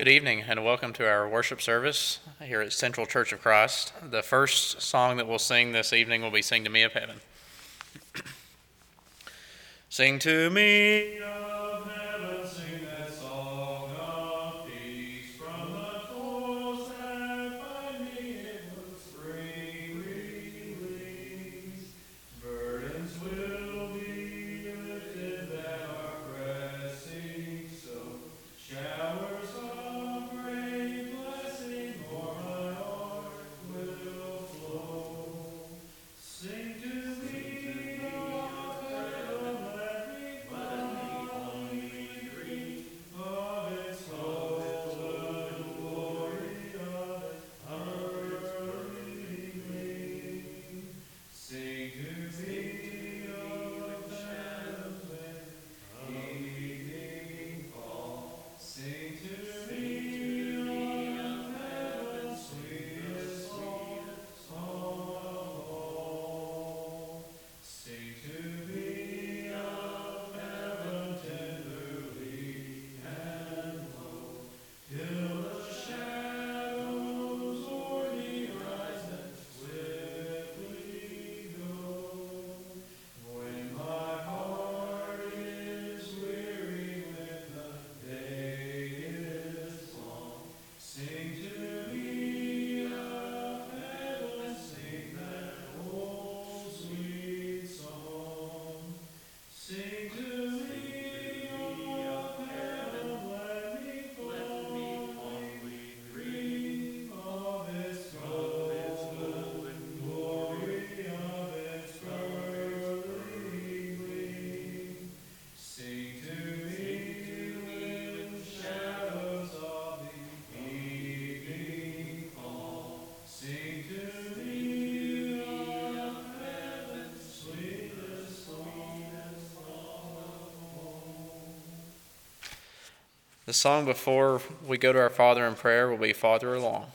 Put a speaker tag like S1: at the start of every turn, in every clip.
S1: Good evening, and welcome to our worship service here at Central Church of Christ. The first song that we'll sing this evening will be Sing to Me of Heaven. sing to me, The song before we go to our Father in prayer will be Farther Along.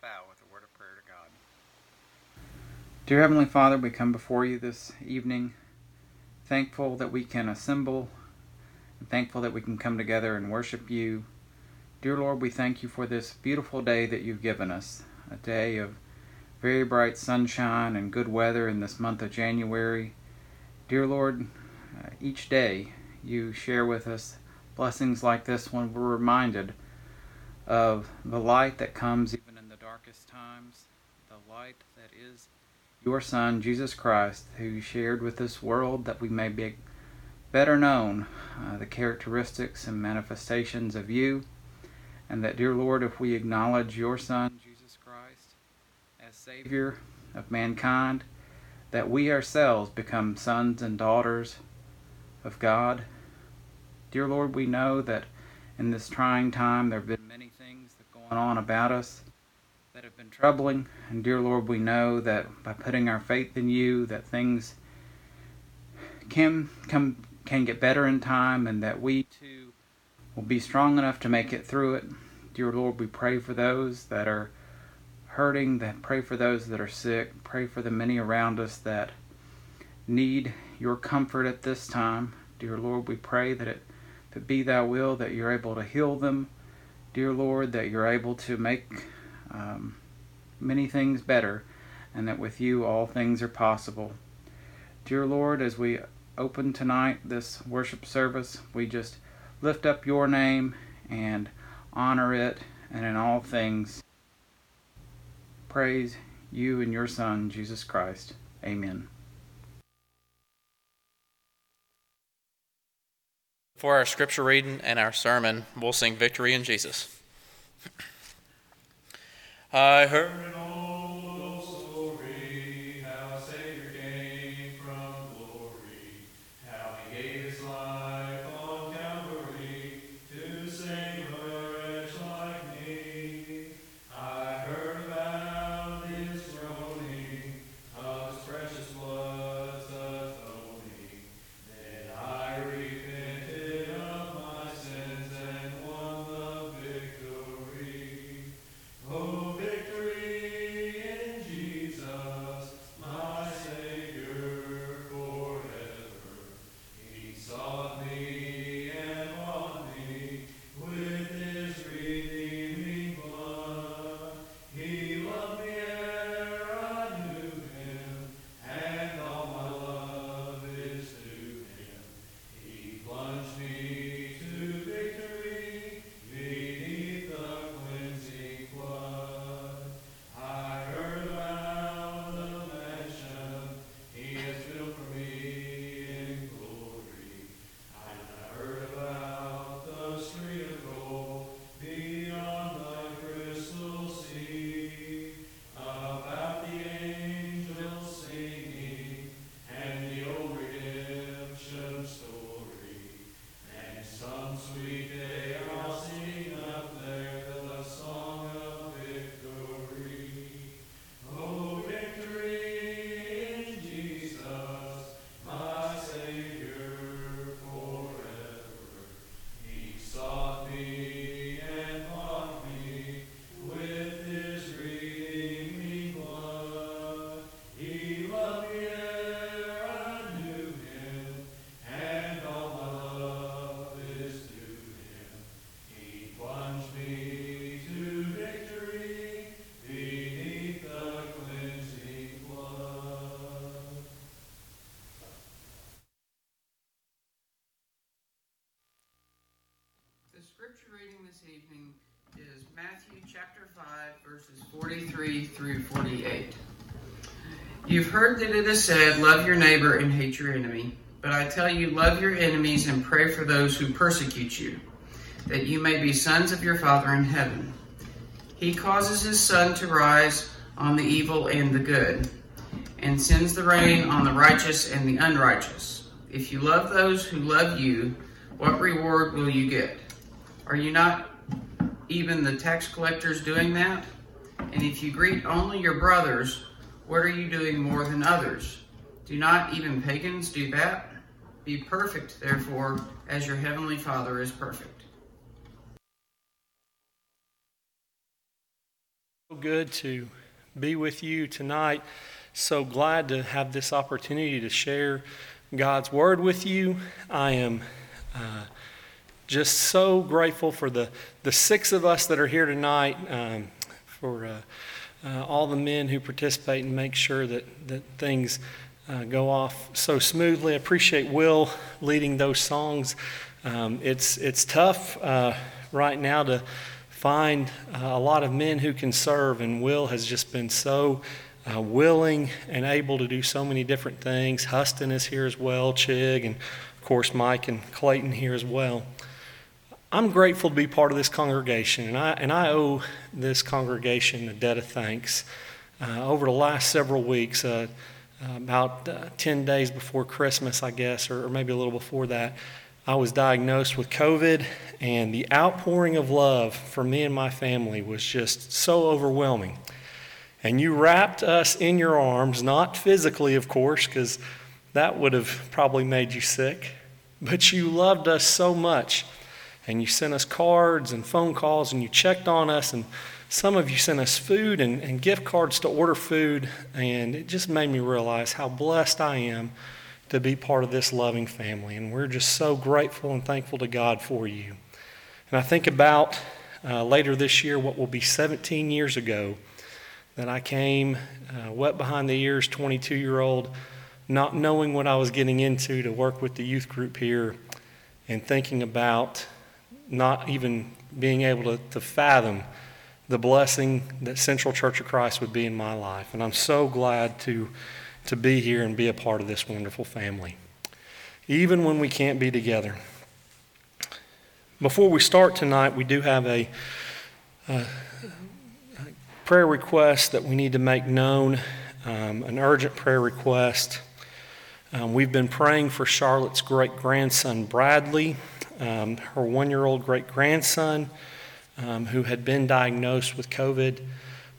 S2: bow with a word of prayer to God.
S3: Dear Heavenly Father, we come before you this evening thankful that we can assemble and thankful that we can come together and worship you. Dear Lord, we thank you for this beautiful day that you've given us, a day of very bright sunshine and good weather in this month of January. Dear Lord, uh, each day you share with us blessings like this when we're reminded of the light that comes even darkest times, the light that is your Son, Jesus Christ, who shared with this world that we may be better known uh, the characteristics and manifestations of you. And that, dear Lord, if we acknowledge your Son, Jesus Christ, as Savior of mankind, that we ourselves become sons and daughters of God. Dear Lord, we know that in this trying time there have been many things that going on about us that have been troubling. And dear Lord, we know that by putting our faith in you, that things can come can get better in time and that we too will be strong enough to make it through it. Dear Lord, we pray for those that are hurting, that pray for those that are sick, pray for the many around us that need your comfort at this time. Dear Lord, we pray that it that be thy will that you're able to heal them. Dear Lord, that you're able to make um, many things better, and that with you all things are possible. Dear Lord, as we open tonight this worship service, we just lift up your name and honor it, and in all things praise you and your Son, Jesus Christ. Amen.
S1: For our scripture reading and our sermon, we'll sing Victory in Jesus. I heard
S2: scripture reading this evening is Matthew chapter 5, verses 43 through 48. You've heard that it is said, Love your neighbor and hate your enemy. But I tell you, love your enemies and pray for those who persecute you, that you may be sons of your Father in heaven. He causes his sun to rise on the evil and the good, and sends the rain on the righteous and the unrighteous. If you love those who love you, what reward will you get? Are you not even the tax collectors doing that? And if you greet only your brothers, what are you doing more than others? Do not even pagans do that? Be perfect, therefore, as your heavenly Father is perfect.
S4: So good to be with you tonight. So glad to have this opportunity to share God's Word with you. I am Uh, just so grateful for the, the six of us that are here tonight, um, for uh, uh, all the men who participate and make sure that, that things uh, go off so smoothly. I appreciate Will leading those songs. Um, it's, it's tough uh, right now to find uh, a lot of men who can serve, and Will has just been so uh, willing and able to do so many different things. Huston is here as well, Chig, and of course Mike and Clayton here as well. I'm grateful to be part of this congregation, and I, and I owe this congregation a debt of thanks. Uh, over the last several weeks, uh, about uh, 10 days before Christmas, I guess, or, or maybe a little before that, I was diagnosed with COVID, and the outpouring of love for me and my family was just so overwhelming. And you wrapped us in your arms, not physically, of course, because that would have probably made you sick, but you loved us so much and you sent us cards and phone calls and you checked on us. And some of you sent us food and, and gift cards to order food. And it just made me realize how blessed i am to be part of this loving family. And we're just so grateful and thankful to god for you. And i think about uh, later this year what will be 17 years ago that i came uh, wet behind the ears 22 year old not knowing what i was getting into to work with the youth group here and thinking about not even being able to, to fathom the blessing that Central Church of Christ would be in my life. And I'm so glad to, to be here and be a part of this wonderful family, even when we can't be together. Before we start tonight, we do have a, a prayer request that we need to make known, um, an urgent prayer request. Um, we've been praying for Charlotte's great grandson, Bradley um, her one year old great grandson um, who had been diagnosed with COVID.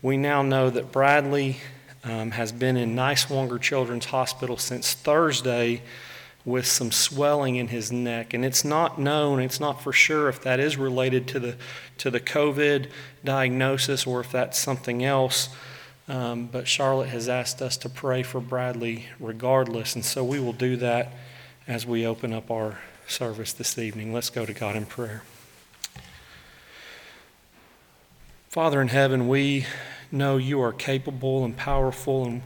S4: We now know that Bradley um, has been in Niswonger Children's Hospital since Thursday with some swelling in his neck. And it's not known, it's not for sure if that is related to the, to the COVID diagnosis or if that's something else. Um, but Charlotte has asked us to pray for Bradley regardless, and so we will do that as we open up our service this evening. Let's go to God in prayer. Father in heaven, we know you are capable and powerful and,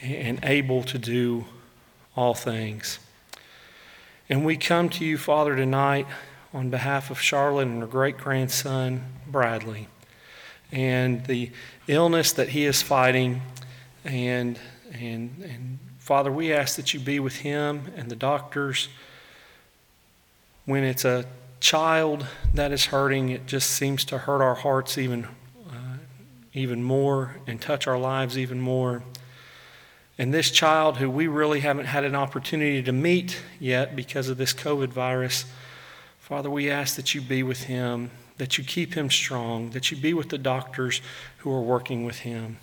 S4: and able to do all things. And we come to you, Father, tonight on behalf of Charlotte and her great grandson, Bradley, and the illness that he is fighting. And, and, and Father, we ask that you be with him and the doctors when it's a child that is hurting, it just seems to hurt our hearts even, uh, even more and touch our lives even more. And this child, who we really haven't had an opportunity to meet yet because of this COVID virus, Father, we ask that you be with him, that you keep him strong, that you be with the doctors who are working with him.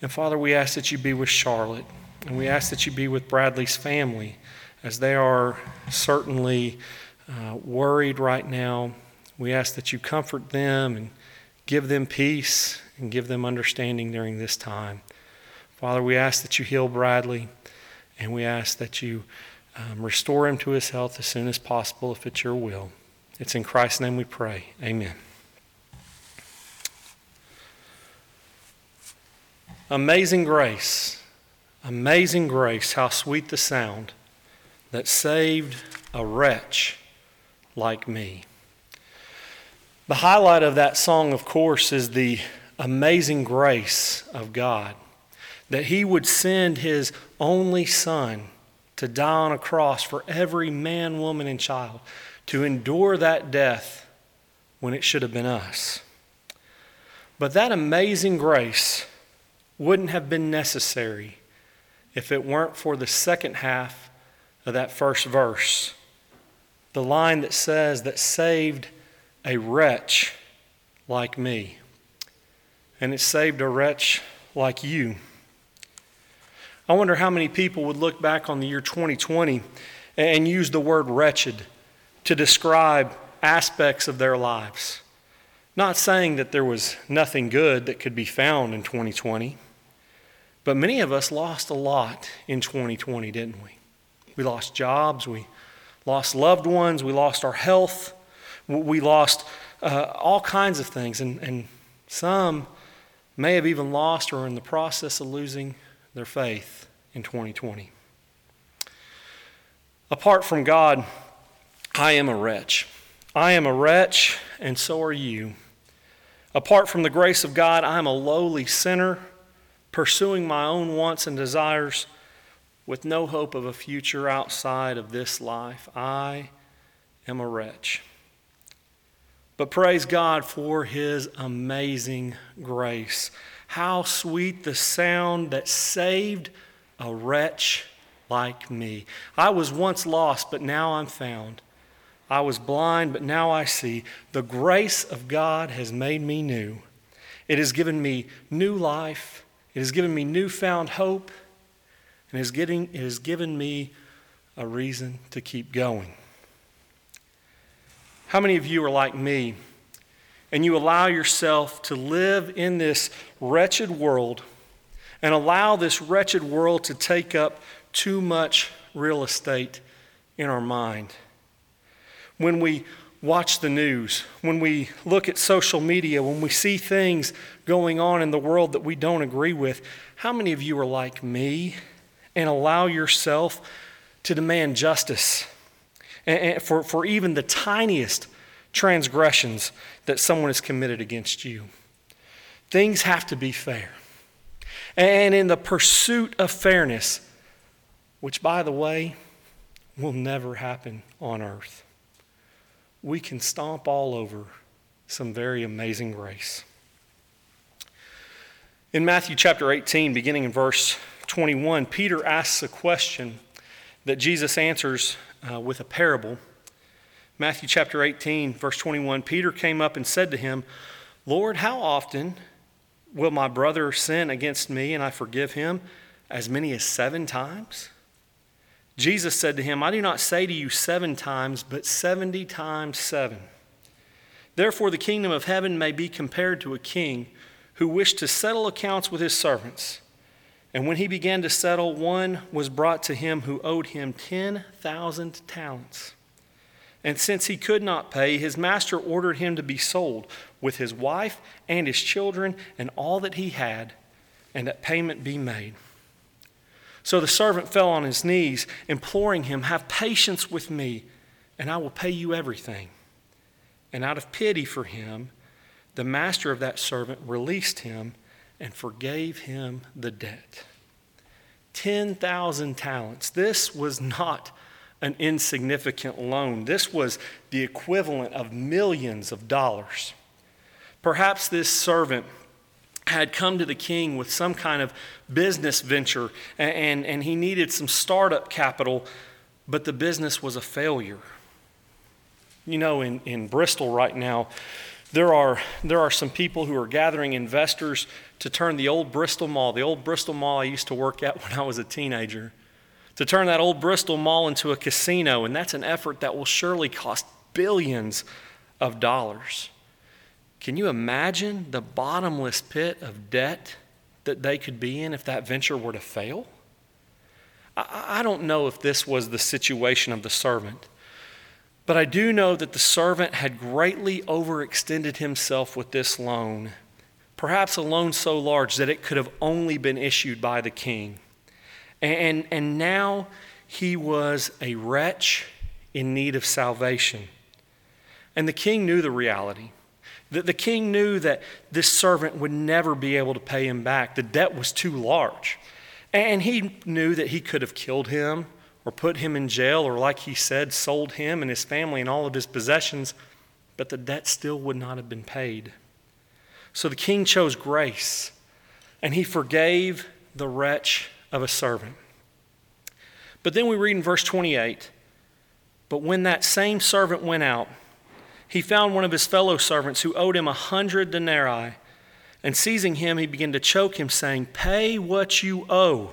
S4: And Father, we ask that you be with Charlotte, and we ask that you be with Bradley's family, as they are certainly uh, worried right now, we ask that you comfort them and give them peace and give them understanding during this time. Father, we ask that you heal Bradley and we ask that you um, restore him to his health as soon as possible if it's your will. It's in Christ's name we pray. Amen. Amazing grace, amazing grace, how sweet the sound that saved a wretch like me. The highlight of that song, of course, is the amazing grace of God that He would send His only Son to die on a cross for every man, woman, and child, to endure that death when it should have been us. But that amazing grace wouldn't have been necessary if it weren't for the second half of that first verse the line that says, that saved a wretch like me. And it saved a wretch like you. I wonder how many people would look back on the year 2020 and use the word wretched to describe aspects of their lives. Not saying that there was nothing good that could be found in 2020, but many of us lost a lot in 2020, didn't we? We lost jobs, we lost loved ones, we lost our health, we lost uh, all kinds of things. And, and some may have even lost or are in the process of losing their faith in 2020. Apart from God, I am a wretch. I am a wretch, and so are you. Apart from the grace of God, I am a lowly sinner, pursuing my own wants and desires with no hope of a future outside of this life. I am a wretch. But praise God for his amazing grace. How sweet the sound that saved a wretch like me. I was once lost, but now I'm found. I was blind, but now I see. The grace of God has made me new. It has given me new life. It has given me newfound hope. And getting, has given me a reason to keep going. How many of you are like me and you allow yourself to live in this wretched world and allow this wretched world to take up too much real estate in our mind? When we watch the news, when we look at social media, when we see things going on in the world that we don't agree with, how many of you are like me and allow yourself to demand justice for, for even the tiniest transgressions that someone has committed against you. Things have to be fair. And in the pursuit of fairness, which, by the way, will never happen on earth, we can stomp all over some very amazing grace. In Matthew chapter 18, beginning in verse 21, Peter asks a question that Jesus answers uh, with a parable. Matthew chapter 18, verse 21 Peter came up and said to him, Lord, how often will my brother sin against me and I forgive him? As many as seven times? Jesus said to him, I do not say to you seven times, but 70 times seven. Therefore, the kingdom of heaven may be compared to a king who wished to settle accounts with his servants. And when he began to settle, one was brought to him who owed him 10,000 talents. And since he could not pay, his master ordered him to be sold with his wife and his children and all that he had, and that payment be made. So the servant fell on his knees, imploring him, Have patience with me, and I will pay you everything. And out of pity for him, the master of that servant released him and forgave him the debt. 10,000 talents. This was not an insignificant loan. This was the equivalent of millions of dollars. Perhaps this servant had come to the king with some kind of business venture and, and, and, he needed some startup capital, but the business was a failure. You know, in, in Bristol right now, there are, there are some people who are gathering investors to turn the old Bristol Mall, the old Bristol Mall I used to work at when I was a teenager, to turn that old Bristol Mall into a casino. And that's an effort that will surely cost billions of dollars. Can you imagine the bottomless pit of debt that they could be in if that venture were to fail? I, I don't know if this was the situation of the servant. But I do know that the servant had greatly overextended himself with this loan, perhaps a loan so large that it could have only been issued by the king. And, and now he was a wretch in need of salvation. And the king knew the reality. The, the king knew that this servant would never be able to pay him back. The debt was too large. And he knew that he could have killed him or put him in jail, or like he said, sold him and his family and all of his possessions, but the debt still would not have been paid. So the king chose grace, and he forgave the wretch of a servant. But then we read in verse 28 But when that same servant went out, he found one of his fellow servants who owed him a hundred denarii. And seizing him, he began to choke him, saying, Pay what you owe.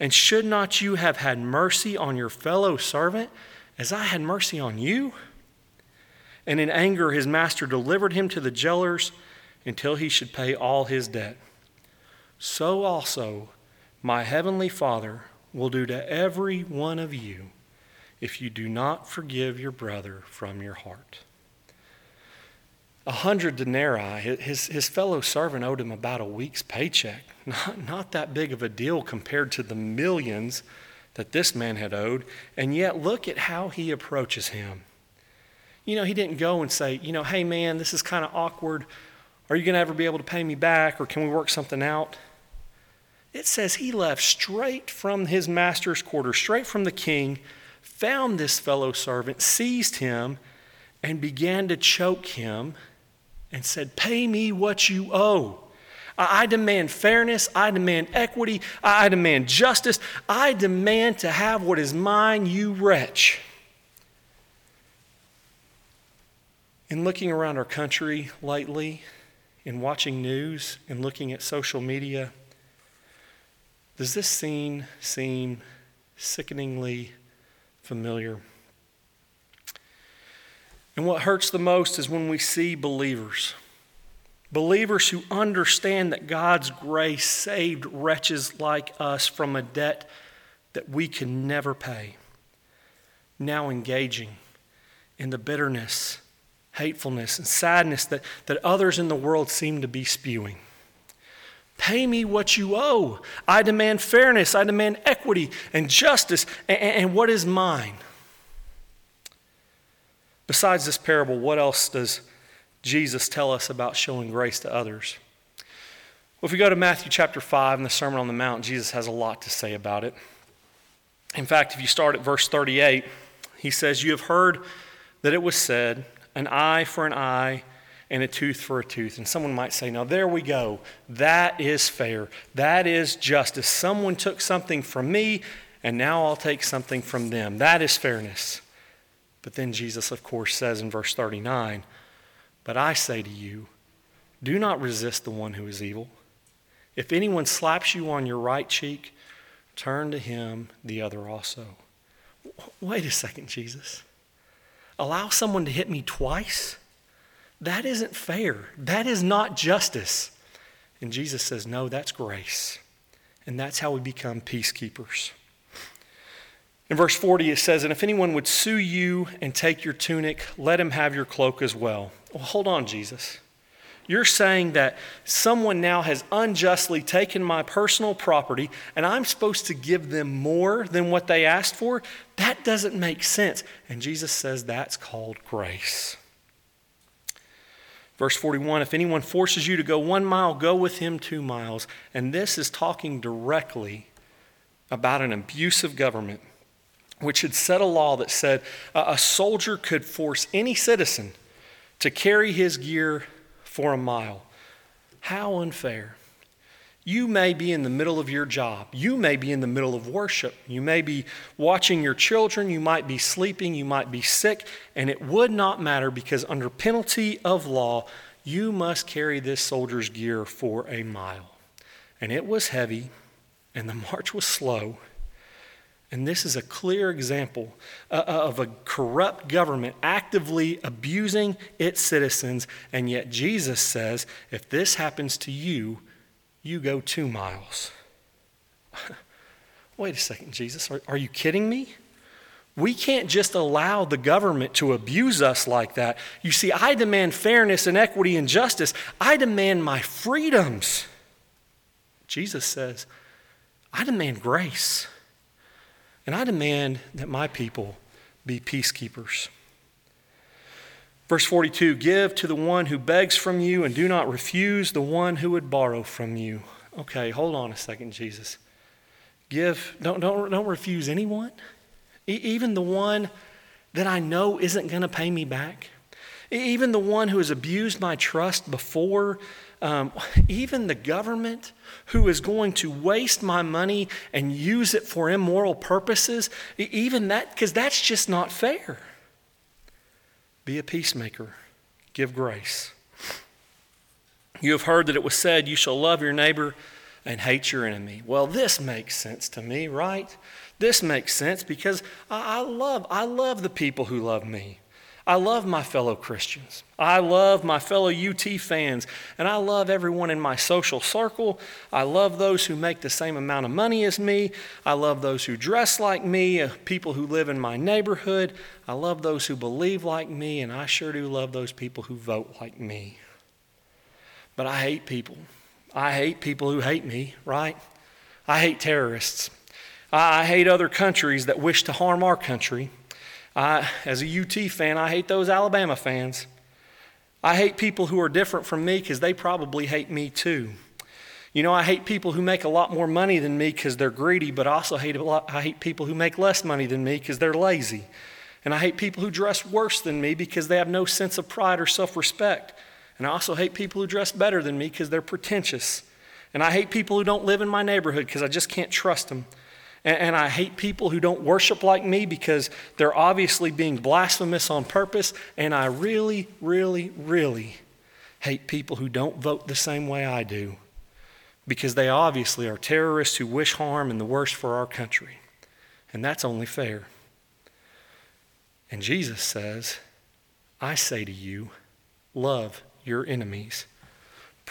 S4: And should not you have had mercy on your fellow servant as I had mercy on you? And in anger, his master delivered him to the jailers until he should pay all his debt. So also, my heavenly Father will do to every one of you if you do not forgive your brother from your heart. A hundred denarii, his, his fellow servant owed him about a week's paycheck. Not, not that big of a deal compared to the millions that this man had owed. And yet, look at how he approaches him. You know, he didn't go and say, you know, hey man, this is kind of awkward. Are you going to ever be able to pay me back or can we work something out? It says he left straight from his master's quarters, straight from the king, found this fellow servant, seized him, and began to choke him and said, Pay me what you owe. I demand fairness. I demand equity. I demand justice. I demand to have what is mine, you wretch. In looking around our country lately, in watching news, in looking at social media, does this scene seem sickeningly familiar? And what hurts the most is when we see believers, believers who understand that God's grace saved wretches like us from a debt that we can never pay, now engaging in the bitterness, hatefulness, and sadness that, that others in the world seem to be spewing. Pay me what you owe. I demand fairness. I demand equity and justice. And, and, what is mine? Besides this parable, what else does Jesus tell us about showing grace to others? Well, if we go to Matthew chapter 5 and the Sermon on the Mount, Jesus has a lot to say about it. In fact, if you start at verse 38, he says, You have heard that it was said, an eye for an eye and a tooth for a tooth. And someone might say, Now, there we go. That is fair. That is justice. Someone took something from me, and now I'll take something from them. That is fairness. But then Jesus, of course, says in verse 39 But I say to you, do not resist the one who is evil. If anyone slaps you on your right cheek, turn to him the other also. Wait a second, Jesus. Allow someone to hit me twice? That isn't fair. That is not justice. And Jesus says, No, that's grace. And that's how we become peacekeepers. In verse 40, it says, And if anyone would sue you and take your tunic, let him have your cloak as well. Well, hold on, Jesus. You're saying that someone now has unjustly taken my personal property and I'm supposed to give them more than what they asked for? That doesn't make sense. And Jesus says that's called grace. Verse 41 If anyone forces you to go one mile, go with him two miles. And this is talking directly about an abusive government which had set a law that said a soldier could force any citizen to carry his gear for a mile. How unfair. You may be in the middle of your job. You may be in the middle of worship. You may be watching your children. You might be sleeping. You might be sick. And it would not matter because, under penalty of law, you must carry this soldier's gear for a mile. And it was heavy, and the march was slow. And this is a clear example uh, uh, of a corrupt government actively abusing its citizens. And yet Jesus says, if this happens to you, you go two miles. Wait a second, Jesus. Are, are you kidding me? We can't just allow the government to abuse us like that. You see, I demand fairness and equity and justice. I demand my freedoms. Jesus says, I demand grace. And I demand that my people be peacekeepers. Verse 42 Give to the one who begs from you, and do not refuse the one who would borrow from you. Okay, hold on a second, Jesus. Give, don't, don't, don't refuse anyone, e- even the one that I know isn't going to pay me back, even the one who has abused my trust before um, even the government who is going to waste my money and use it for immoral purposes, even that, because that's just not fair. Be a peacemaker. Give grace. You have heard that it was said, You shall love your neighbor and hate your enemy. Well, this makes sense to me, right? This makes sense because I, love, I love the people who love me. I love my fellow Christians. I love my fellow UT fans, and I love everyone in my social circle. I love those who make the same amount of money as me. I love those who dress like me, uh, people who live in my neighborhood. I love those who believe like me, and I sure do love those people who vote like me. But I hate people. I hate people who hate me, right? I hate terrorists. I hate other countries that wish to harm our country. I, as a UT fan, I hate those Alabama fans. I hate people who are different from me because they probably hate me too. You know, I hate people who make a lot more money than me because they're greedy, but I also hate, lot, I hate people who make less money than me because they're lazy. And I hate people who dress worse than me because they have no sense of pride or self respect. And I also hate people who dress better than me because they're pretentious. And I hate people who don't live in my neighborhood because I just can't trust them. And, and, I hate people who don't worship like me because they're obviously being blasphemous on purpose. And I really, really, really hate people who don't vote the same way I do because they obviously are terrorists who wish harm and the worst for our country. And that's only fair. And Jesus says, I say to you, love your enemies.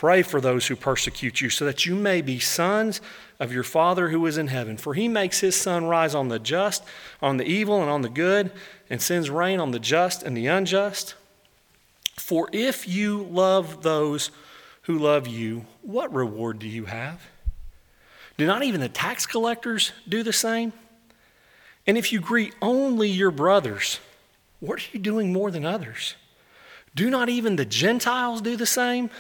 S4: Pray for those who persecute you, so that you may be sons of your Father who is in heaven. For he makes his sun rise on the just, on the evil, and on the good, and sends rain on the just and the unjust. For if you love those who love you, what reward do you have? Do not even the tax collectors do the same? And if you greet only your brothers, what are you doing more than others? Do not even the Gentiles do the same?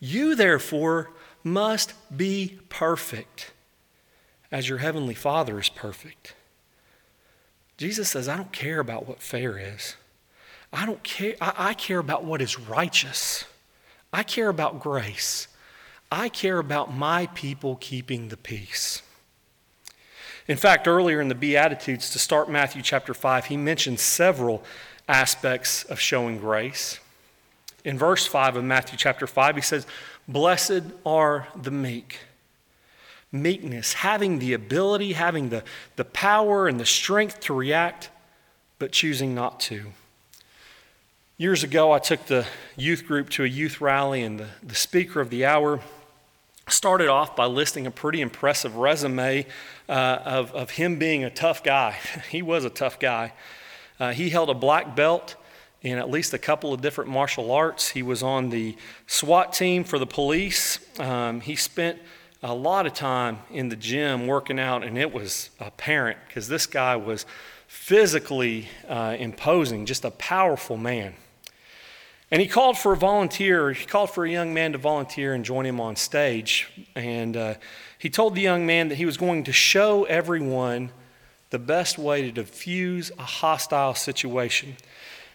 S4: You, therefore, must be perfect as your heavenly Father is perfect. Jesus says, I don't care about what fair is. I don't care. I, I, care about what is righteous. I care about grace. I care about my people keeping the peace. In fact, earlier in the Beatitudes, to start Matthew chapter 5, he mentions several aspects of showing grace. In verse 5 of Matthew chapter 5, he says, Blessed are the meek. Meekness, having the ability, having the, the power and the strength to react, but choosing not to. Years ago, I took the youth group to a youth rally, and the, the speaker of the hour started off by listing a pretty impressive resume uh, of, of him being a tough guy. he was a tough guy. Uh, he held a black belt in at least a couple of different martial arts. He was on the SWAT team for the police. Um, he spent a lot of time in the gym working out, and it was apparent because this guy was physically uh, imposing, just a powerful man. And he called for a volunteer, he called for a young man to volunteer and join him on stage. And uh, he told the young man that he was going to show everyone the best way to defuse a hostile situation.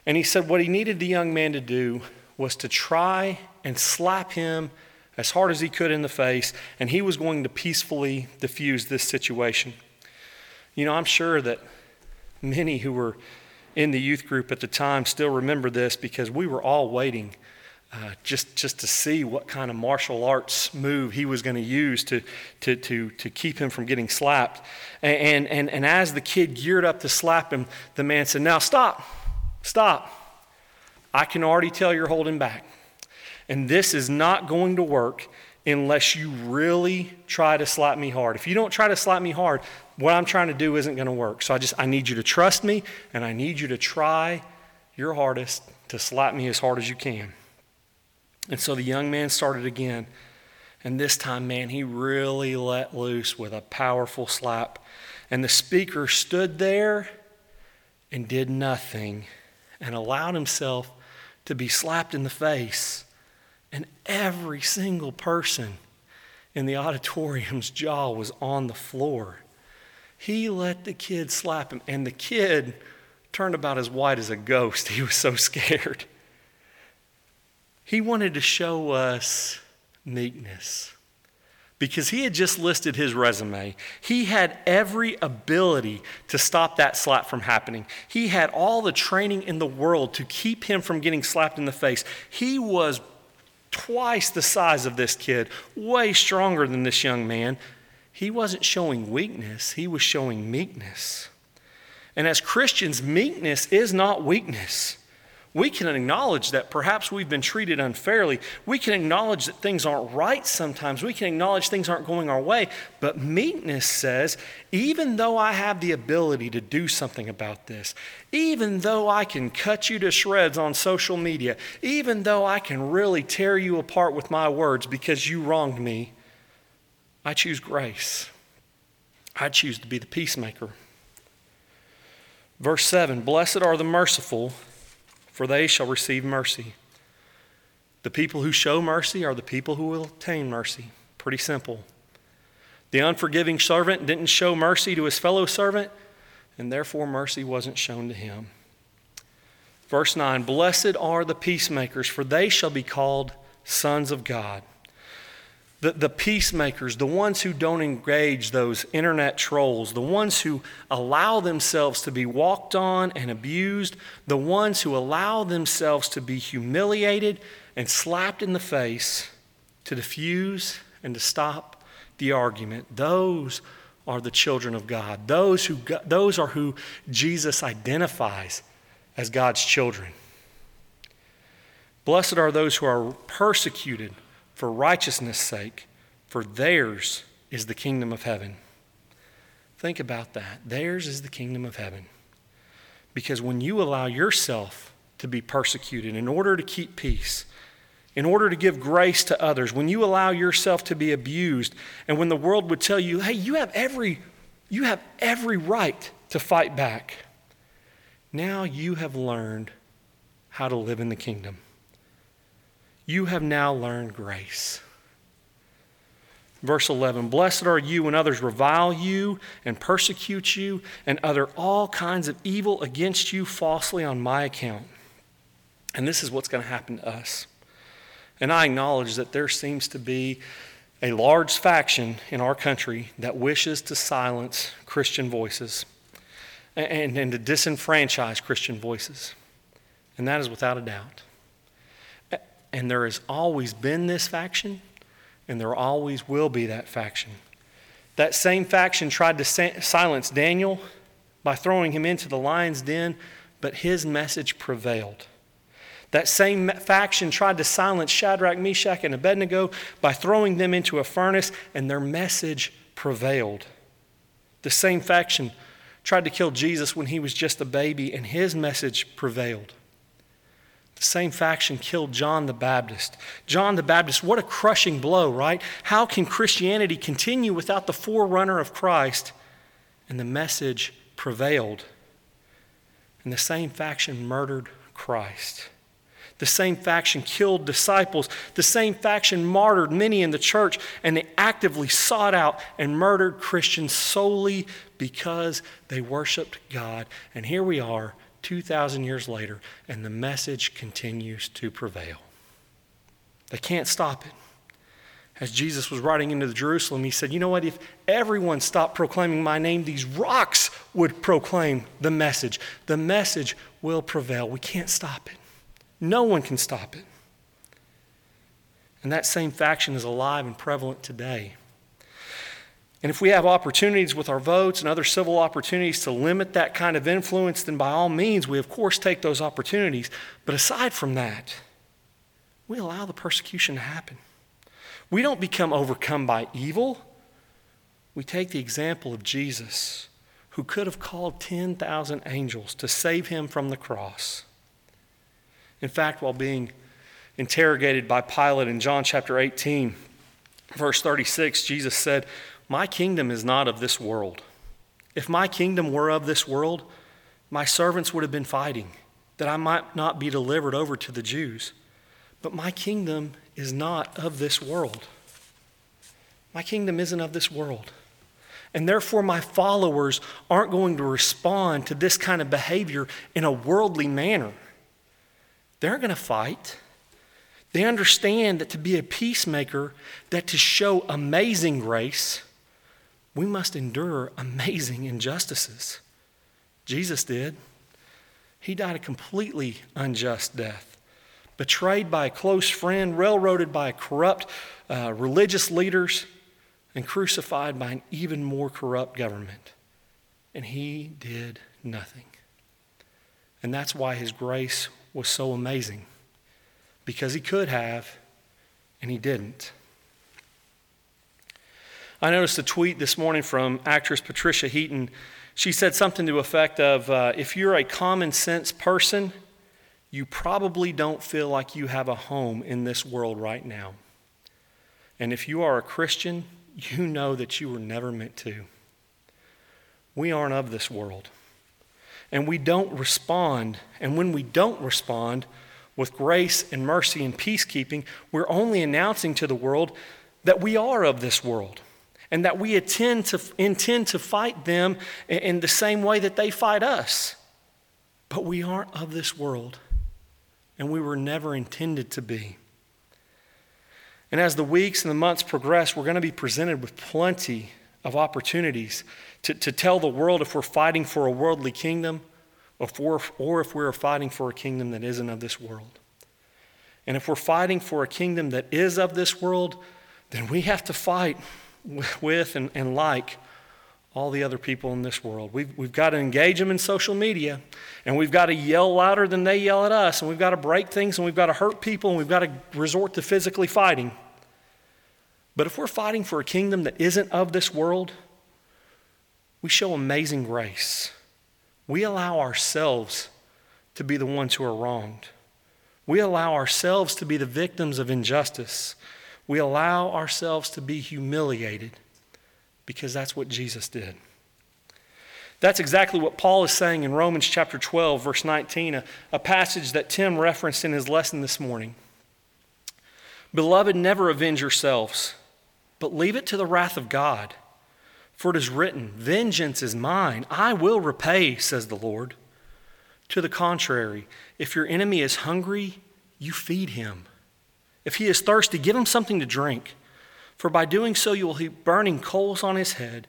S4: And he said what he needed the young man to do was to try and slap him as hard as he could in the face, and he was going to peacefully diffuse this situation. You know, I'm sure that many who were in the youth group at the time still remember this because we were all waiting uh, just, just to see what kind of martial arts move he was going to use to, to, to, to keep him from getting slapped. And, and, and as the kid geared up to slap him, the man said, Now stop, stop. I can already tell you're holding back. And this is not going to work unless you really try to slap me hard. If you don't try to slap me hard, what I'm trying to do isn't going to work. So I just I need you to trust me and I need you to try your hardest to slap me as hard as you can. And so the young man started again. And this time, man, he really let loose with a powerful slap. And the speaker stood there and did nothing and allowed himself to be slapped in the face. And every single person in the auditorium's jaw was on the floor. He let the kid slap him, and the kid turned about as white as a ghost. He was so scared. He wanted to show us meekness. Because he had just listed his resume. He had every ability to stop that slap from happening. He had all the training in the world to keep him from getting slapped in the face. He was twice the size of this kid, way stronger than this young man. He wasn't showing weakness, he was showing meekness. And as Christians, meekness is not weakness. We can acknowledge that perhaps we've been treated unfairly. We can acknowledge that things aren't right sometimes. We can acknowledge things aren't going our way. But meekness says, even though I have the ability to do something about this, even though I can cut you to shreds on social media, even though I can really tear you apart with my words because you wronged me, I choose grace. I choose to be the peacemaker. Verse 7 Blessed are the merciful for they shall receive mercy. The people who show mercy are the people who will obtain mercy. Pretty simple. The unforgiving servant didn't show mercy to his fellow servant, and therefore mercy wasn't shown to him. Verse 9 Blessed are the peacemakers, for they shall be called sons of God the, the peacemakers, the ones who don't engage those internet trolls, the ones who allow themselves to be walked on and abused, the ones who allow themselves to be humiliated and slapped in the face to diffuse and to stop the argument. Those are the children of God. Those, who, those are who Jesus identifies as God's children. Blessed are those who are persecuted for righteousness' sake, for theirs is the kingdom of heaven. Think about that. Theirs is the kingdom of heaven. Because when you allow yourself to be persecuted in order to keep peace, in order to give grace to others, when you allow yourself to be abused, and when the world would tell you, hey, you have every, you have every right to fight back, now you have learned how to live in the kingdom you have now learned grace. Verse 11 Blessed are you when others revile you and persecute you and utter all kinds of evil against you falsely on my account. And this is what's going to happen to us. And I acknowledge that there seems to be a large faction in our country that wishes to silence Christian voices and, and to disenfranchise Christian voices. And that is without a doubt. And there has always been this faction, and there always will be that faction. That same faction tried to silence Daniel by throwing him into the lion's den, but his message prevailed. That same faction tried to silence Shadrach, Meshach, and Abednego by throwing them into a furnace, and their message prevailed. The same faction tried to kill Jesus when he was just a baby, and his message prevailed. Same faction killed John the Baptist. John the Baptist, what a crushing blow, right? How can Christianity continue without the forerunner of Christ? And the message prevailed. And the same faction murdered Christ. The same faction killed disciples. The same faction martyred many in the church, and they actively sought out and murdered Christians solely because they worshiped God. And here we are 2,000 years later, and the message continues to prevail. They can't stop it. As Jesus was riding into Jerusalem, he said, You know what? If everyone stopped proclaiming my name, these rocks would proclaim the message. The message will prevail. We can't stop it. No one can stop it. And that same faction is alive and prevalent today. And if we have opportunities with our votes and other civil opportunities to limit that kind of influence, then by all means, we of course take those opportunities. But aside from that, we allow the persecution to happen. We don't become overcome by evil. We take the example of Jesus, who could have called 10,000 angels to save him from the cross. In fact, while being interrogated by Pilate in John chapter 18, verse 36, Jesus said, my kingdom is not of this world. If my kingdom were of this world, my servants would have been fighting, that I might not be delivered over to the Jews. But my kingdom is not of this world. My kingdom isn't of this world. And therefore, my followers aren't going to respond to this kind of behavior in a worldly manner. They're going to fight. They understand that to be a peacemaker, that to show amazing grace, we must endure amazing injustices. Jesus did. He died a completely unjust death, betrayed by a close friend, railroaded by corrupt uh, religious leaders, and crucified by an even more corrupt government. And he did nothing. And that's why his grace was so amazing, because he could have, and he didn't. I noticed a tweet this morning from actress Patricia Heaton. She said something to the effect of uh, If you're a common sense person, you probably don't feel like you have a home in this world right now. And if you are a Christian, you know that you were never meant to. We aren't of this world. And we don't respond. And when we don't respond with grace and mercy and peacekeeping, we're only announcing to the world that we are of this world and that we intend to, intend to fight them in the same way that they fight us. But we aren't of this world, and we were never intended to be. And as the weeks and the months progress, we're going to be presented with plenty of opportunities to, to tell the world if we're fighting for a worldly kingdom or, for, or if we're fighting for a kingdom that isn't of this world. And if we're fighting for a kingdom that is of this world, then we have to fight with and, and like all the other people in this world. We've, we've got to engage them in social media, and we've got to yell louder than they yell at us, and we've got to break things, and we've got to hurt people, and we've got to resort to physically fighting. But if we're fighting for a kingdom that isn't of this world, we show amazing grace. We allow ourselves to be the ones who are wronged. We allow ourselves to be the victims of injustice. We allow ourselves to be humiliated because that's what Jesus did. That's exactly what Paul is saying in Romans chapter 12, verse 19, a, a, passage that Tim referenced in his lesson this morning. Beloved, never avenge yourselves, but leave it to the wrath of God. For it is written, Vengeance is mine, I will repay, says the Lord. To the contrary, if your enemy is hungry, you feed him. If he is thirsty, give him something to drink, for by doing so you will heap burning coals on his head.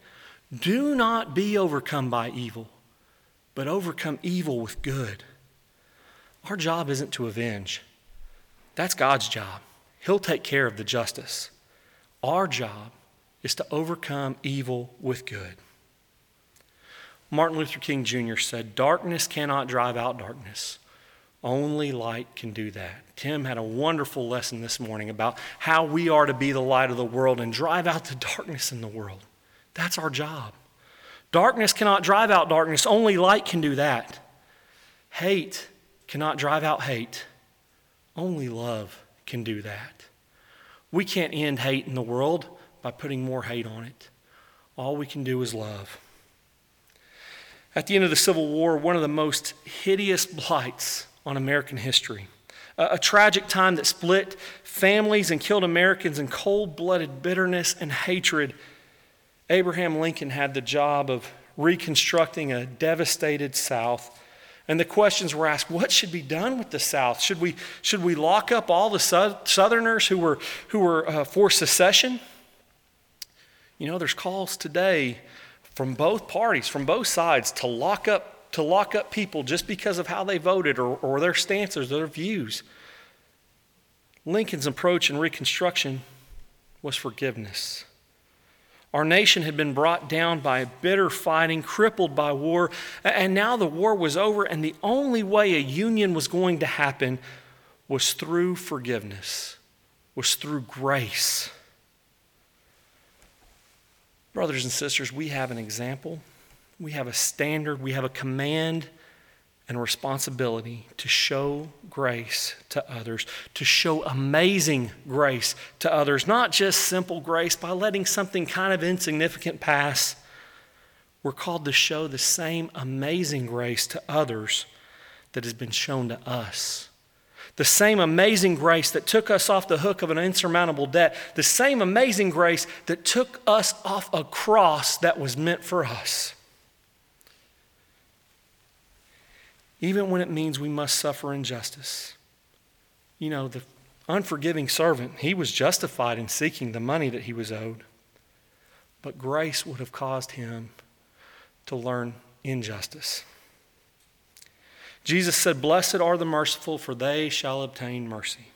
S4: Do not be overcome by evil, but overcome evil with good. Our job isn't to avenge, that's God's job. He'll take care of the justice. Our job is to overcome evil with good. Martin Luther King Jr. said, Darkness cannot drive out darkness. Only light can do that. Tim had a wonderful lesson this morning about how we are to be the light of the world and drive out the darkness in the world. That's our job. Darkness cannot drive out darkness, only light can do that. Hate cannot drive out hate, only love can do that. We can't end hate in the world by putting more hate on it. All we can do is love. At the end of the Civil War, one of the most hideous blights on American history. A, a tragic time that split families and killed Americans in cold blooded bitterness and hatred. Abraham Lincoln had the job of reconstructing a devastated South. And the questions were asked what should be done with the South? Should we, should we lock up all the Southerners who were, who were uh, for secession? You know, there's calls today from both parties, from both sides, to lock up to lock up people just because of how they voted or, or their stances or their views. Lincoln's approach in Reconstruction was forgiveness. Our nation had been brought down by bitter fighting, crippled by war, and now the war was over, and the only way a union was going to happen was through forgiveness, was through grace. Brothers and sisters, we have an example we have a standard, we have a command and a responsibility to show grace to others, to show amazing grace to others, not just simple grace by letting something kind of insignificant pass. We're called to show the same amazing grace to others that has been shown to us. The same amazing grace that took us off the hook of an insurmountable debt, the same amazing grace that took us off a cross that was meant for us. Even when it means we must suffer injustice. You know, the unforgiving servant, he was justified in seeking the money that he was owed. But grace would have caused him to learn injustice. Jesus said, Blessed are the merciful, for they shall obtain mercy.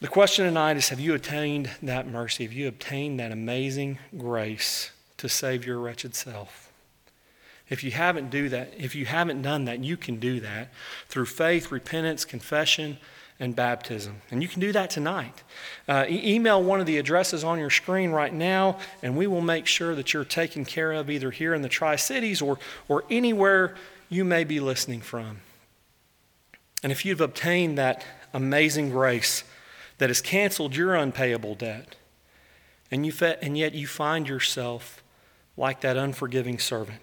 S4: The question tonight is Have you attained that mercy? Have you obtained that amazing grace to save your wretched self? If you haven't do that, if you haven't done that, you can do that through faith, repentance, confession, and baptism. And you can do that tonight. Uh, e- email one of the addresses on your screen right now, and we will make sure that you're taken care of either here in the Tri Cities or, or anywhere you may be listening from. And if you've obtained that amazing grace that has canceled your unpayable debt, and, you and yet you find yourself like that unforgiving servant,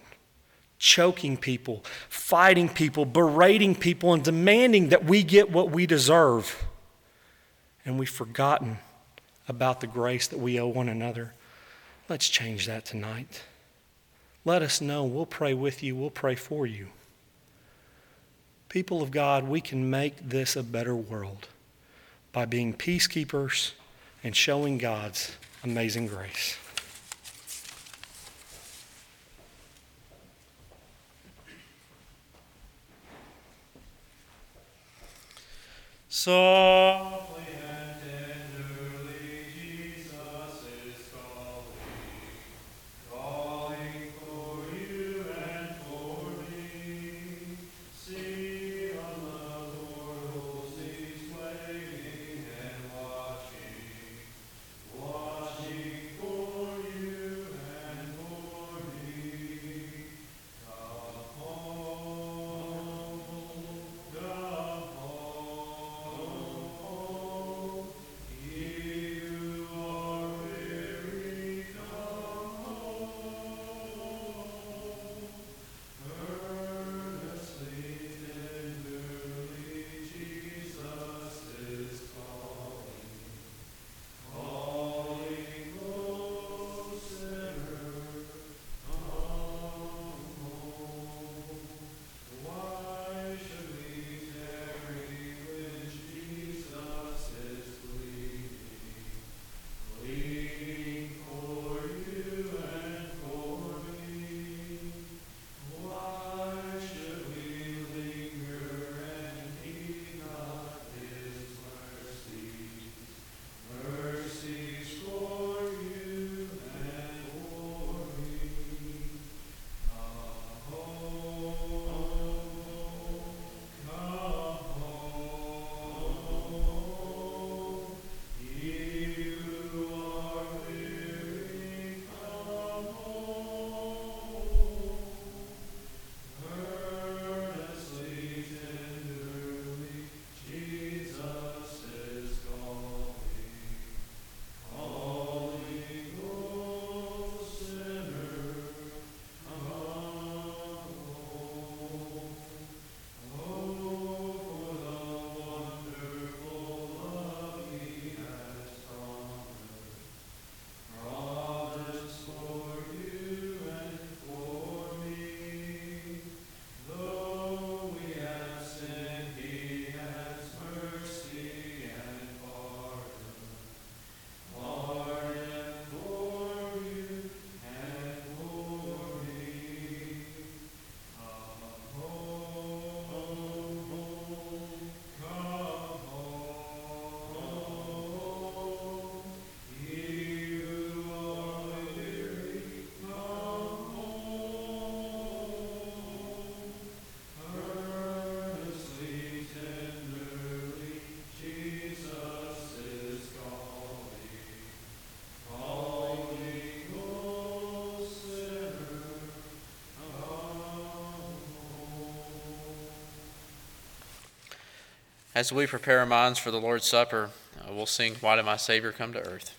S4: choking people, fighting people, berating people, and demanding that we get what we deserve. And we've forgotten about the grace that we owe one another. Let's change that tonight. Let us know. We'll pray with you, we'll pray for you. People of God, we can make this a better world by being peacekeepers and showing God's amazing grace.
S1: Softly
S5: As we prepare our minds for the Lord's Supper, uh, we'll sing, Why Did My Savior Come to Earth?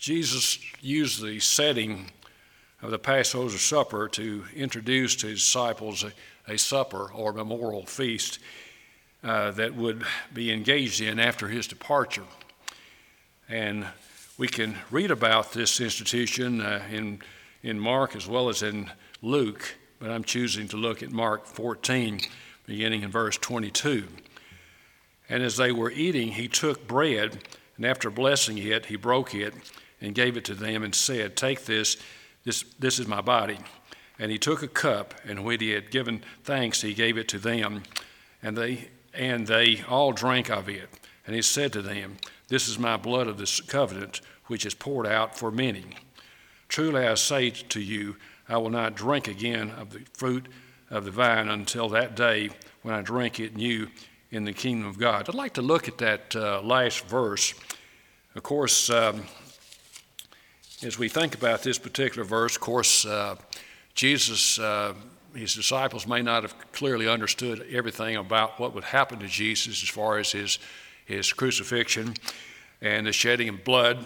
S6: Jesus used the setting of the Passover supper to introduce to his disciples a, a supper or memorial feast uh, that would be engaged in after his departure. And we can read about this institution uh, in, in Mark as well as in Luke, but I'm choosing to look at Mark 14, beginning in verse 22. And as they were eating, he took bread, and after blessing it, he broke it and gave it to them and said, Take this, this, this is my body. And he took a cup, and when he had given thanks, he gave it to them, and they, and they all drank of it. And he said to them, This is my blood of this covenant, which is poured out for many. Truly I say to you, I will not drink again of the fruit of the vine until that day when I drink it new in the kingdom of God. I'd like to look at that uh, last verse. Of course, um, as we think about this particular verse, of course, uh, Jesus, uh, his disciples may not have clearly understood everything about what would happen to Jesus as far as his, his crucifixion and the shedding of blood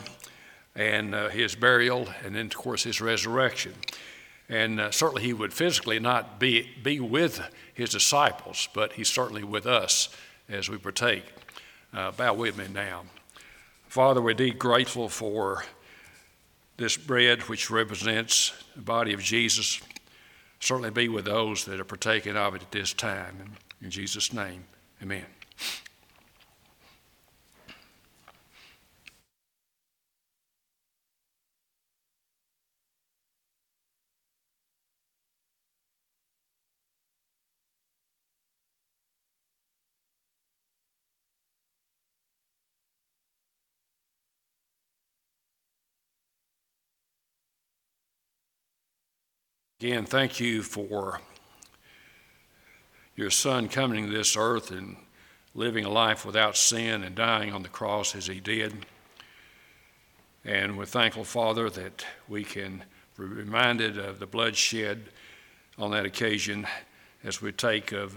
S6: and uh, his burial, and then, of course, his resurrection. And uh, certainly he would physically not be, be with his disciples, but he's certainly with us as we partake. Uh, bow with me now. Father, we're indeed grateful for this bread which represents the body of Jesus. Certainly be with those that are partaking of it at this time. In Jesus' name, amen. Again, thank you for your son coming to this earth and living a life without sin and dying on the cross as he did. And we're thankful, Father, that we can be reminded of the blood shed on that occasion as we take of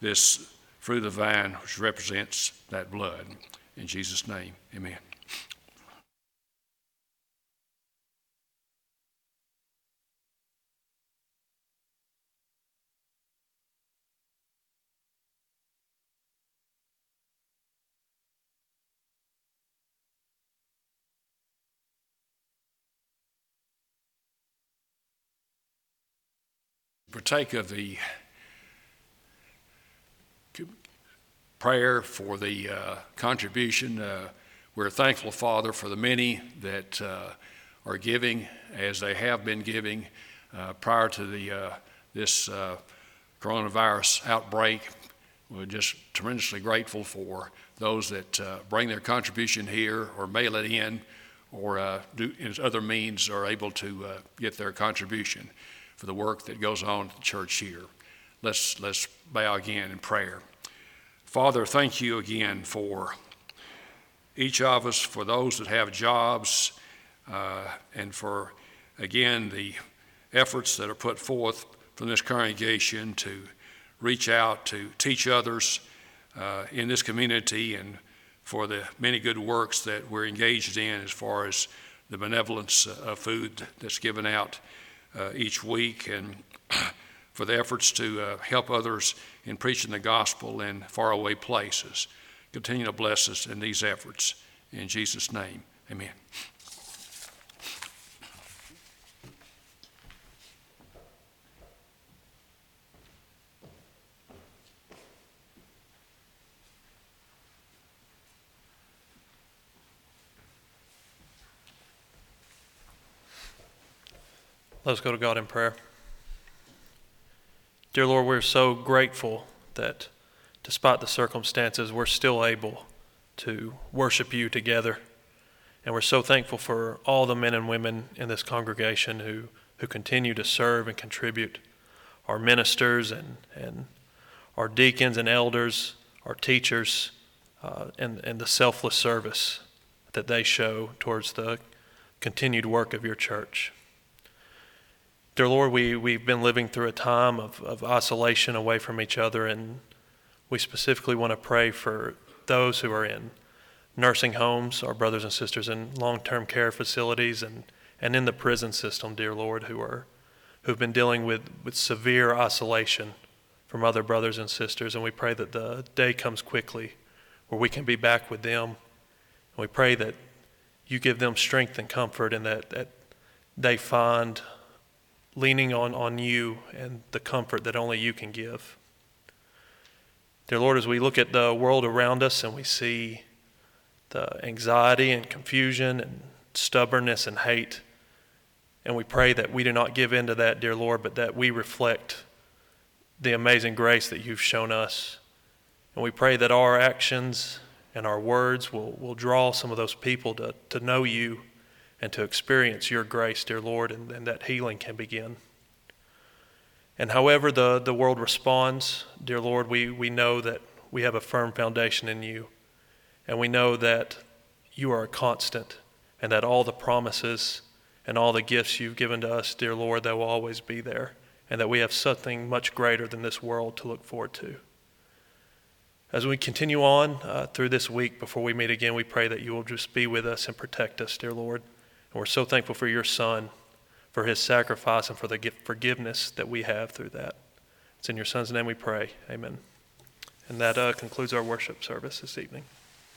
S6: this fruit of the vine, which represents that blood. In Jesus' name, amen. Partake of the prayer for the uh, contribution. Uh, we're thankful, Father, for the many that uh, are giving as they have been giving uh, prior to the, uh, this uh, coronavirus outbreak. We're just tremendously grateful for those that bring their contribution here or mail it in or do other means are able to get their contribution for the work that goes on at the church here. Let's, let's bow again in prayer. Father, thank you again for each of us, for those that have jobs, uh, and for, again, the efforts that are put forth from this congregation to reach out to teach others uh, in this community and for the many good works that we're engaged in as far as the benevolence of food that's given out uh, each week and for the efforts to uh, help others in preaching the gospel in faraway places. Continue to bless us in these efforts. In Jesus' name, amen.
S7: Let's go to God in prayer. Dear Lord, we're so grateful that despite the circumstances, we're still able to worship you together. And we're so thankful for all the men and women in this congregation who, who continue to serve and contribute. Our ministers and, and our deacons and elders, our teachers, uh, and, and the selfless service that they show towards the continued work of your church. Dear Lord, we, we've been living through a time of, of isolation away from each other, and we specifically want to pray for those who are in nursing homes, our brothers and sisters in long-term care facilities, and, and in the prison system, dear Lord, who are who've been dealing with, with severe isolation from other brothers and sisters. And we pray that the day comes quickly where we can be back with them. And we pray that you give them strength and comfort and that, that they find leaning on, on you and the comfort that only you can give. Dear Lord, as we look at the world around us and we see the anxiety and confusion and stubbornness and hate, and we pray that we do not give in to that, dear Lord, but that we reflect the amazing grace that you've shown us. And we pray that our actions and our words will, will draw some of those people to, to know you and to experience your grace, dear Lord, and, and that healing can begin. And however the, the world responds, dear Lord, we, we know that we have a firm foundation in you. And we know that you are a constant and that all the promises and all the gifts you've given to us, dear Lord, they will always be there. And that we have something much greater than this world to look forward to. As we continue on uh, through this week before we meet again, we pray that you will just be with us and protect us, dear Lord. And we're so thankful for your Son, for his sacrifice, and for the forgiveness that we have through that. It's in your Son's name we pray. Amen. And that uh, concludes our worship service this evening.